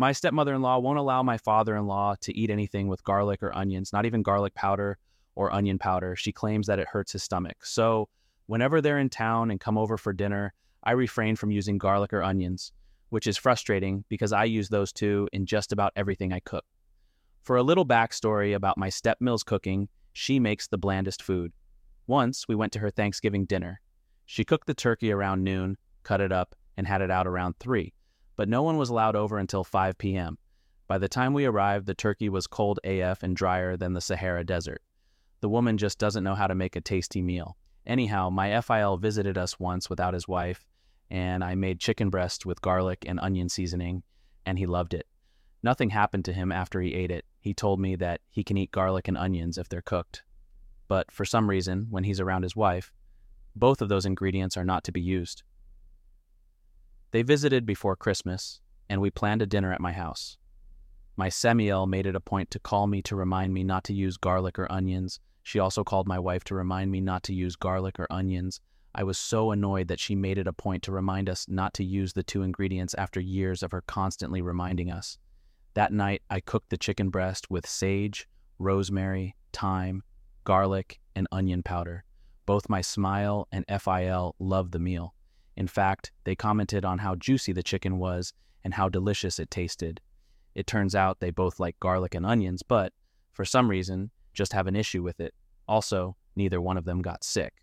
My stepmother in law won't allow my father in law to eat anything with garlic or onions, not even garlic powder or onion powder. She claims that it hurts his stomach. So, whenever they're in town and come over for dinner, I refrain from using garlic or onions, which is frustrating because I use those two in just about everything I cook. For a little backstory about my stepMIL's cooking, she makes the blandest food. Once we went to her Thanksgiving dinner. She cooked the turkey around noon, cut it up, and had it out around 3, but no one was allowed over until 5 p.m. By the time we arrived, the turkey was cold AF and drier than the Sahara Desert. The woman just doesn't know how to make a tasty meal. Anyhow, my FIL visited us once without his wife, and I made chicken breast with garlic and onion seasoning, and he loved it. Nothing happened to him after he ate it. He told me that he can eat garlic and onions if they're cooked. But for some reason, when he's around his wife, both of those ingredients are not to be used. They visited before Christmas, and we planned a dinner at my house. My SMIL made it a point to call me to remind me not to use garlic or onions. She also called my wife to remind me not to use garlic or onions. I was so annoyed that she made it a point to remind us not to use the two ingredients after years of her constantly reminding us. That night, I cooked the chicken breast with sage, rosemary, thyme, garlic, and onion powder. Both my SMIL and FIL loved the meal. In fact, they commented on how juicy the chicken was and how delicious it tasted. It turns out they both like garlic and onions, but, for some reason, just have an issue with it. Also, neither one of them got sick.